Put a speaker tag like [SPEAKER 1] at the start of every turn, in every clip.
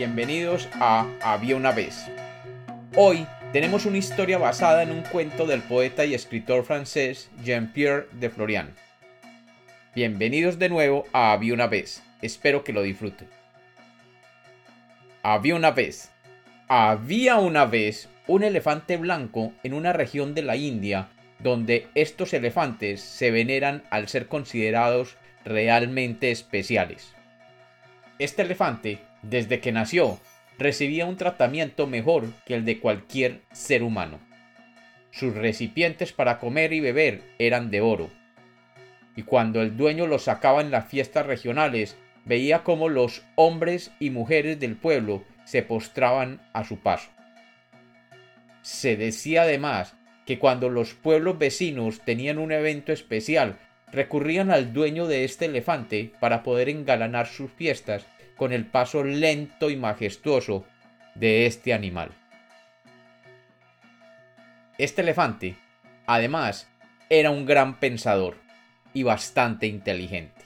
[SPEAKER 1] bienvenidos a Había una vez. Hoy tenemos una historia basada en un cuento del poeta y escritor francés Jean-Pierre de Florian. Bienvenidos de nuevo a Había una vez, espero que lo disfruten. Había una vez. Había una vez un elefante blanco en una región de la India donde estos elefantes se veneran al ser considerados realmente especiales. Este elefante, desde que nació, recibía un tratamiento mejor que el de cualquier ser humano. Sus recipientes para comer y beber eran de oro. Y cuando el dueño los sacaba en las fiestas regionales, veía cómo los hombres y mujeres del pueblo se postraban a su paso. Se decía además que cuando los pueblos vecinos tenían un evento especial, recurrían al dueño de este elefante para poder engalanar sus fiestas con el paso lento y majestuoso de este animal. Este elefante, además, era un gran pensador y bastante inteligente.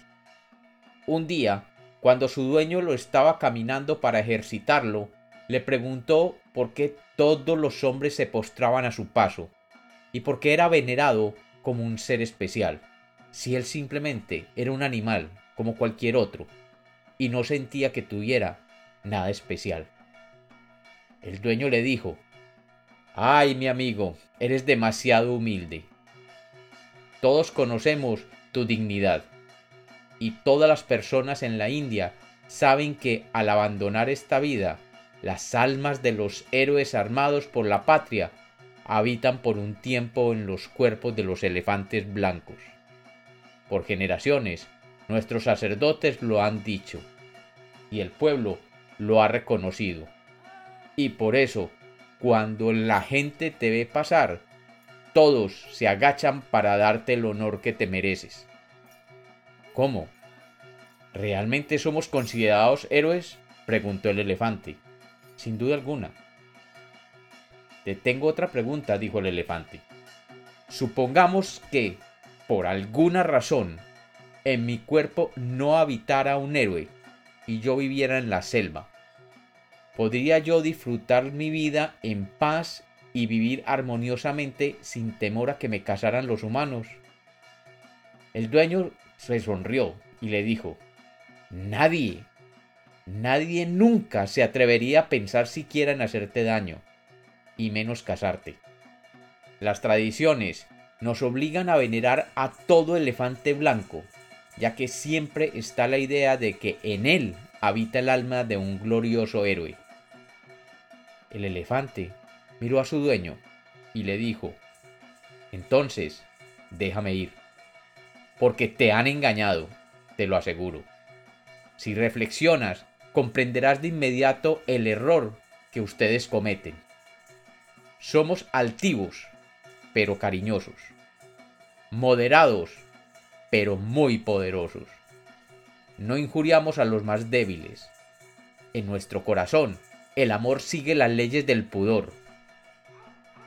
[SPEAKER 1] Un día, cuando su dueño lo estaba caminando para ejercitarlo, le preguntó por qué todos los hombres se postraban a su paso y por qué era venerado como un ser especial, si él simplemente era un animal como cualquier otro y no sentía que tuviera nada especial. El dueño le dijo, Ay, mi amigo, eres demasiado humilde. Todos conocemos tu dignidad y todas las personas en la India saben que al abandonar esta vida las almas de los héroes armados por la patria habitan por un tiempo en los cuerpos de los elefantes blancos. Por generaciones, nuestros sacerdotes lo han dicho, y el pueblo lo ha reconocido. Y por eso, cuando la gente te ve pasar, todos se agachan para darte el honor que te mereces. ¿Cómo? ¿Realmente somos considerados héroes? preguntó el elefante. Sin duda alguna. Te tengo otra pregunta, dijo el elefante. Supongamos que, por alguna razón, en mi cuerpo no habitara un héroe y yo viviera en la selva. ¿Podría yo disfrutar mi vida en paz y vivir armoniosamente sin temor a que me casaran los humanos? El dueño se sonrió y le dijo, Nadie, Nadie nunca se atrevería a pensar siquiera en hacerte daño, y menos casarte. Las tradiciones nos obligan a venerar a todo elefante blanco, ya que siempre está la idea de que en él habita el alma de un glorioso héroe. El elefante miró a su dueño y le dijo, entonces, déjame ir, porque te han engañado, te lo aseguro. Si reflexionas comprenderás de inmediato el error que ustedes cometen. Somos altivos, pero cariñosos. Moderados, pero muy poderosos. No injuriamos a los más débiles. En nuestro corazón, el amor sigue las leyes del pudor.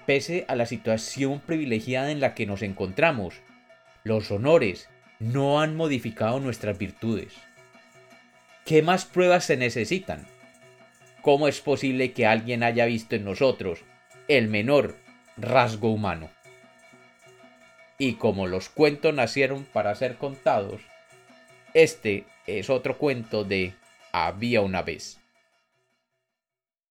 [SPEAKER 1] Pese a la situación privilegiada en la que nos encontramos, los honores no han modificado nuestras virtudes. ¿Qué más pruebas se necesitan? ¿Cómo es posible que alguien haya visto en nosotros el menor rasgo humano? Y como los cuentos nacieron para ser contados, este es otro cuento de Había una vez.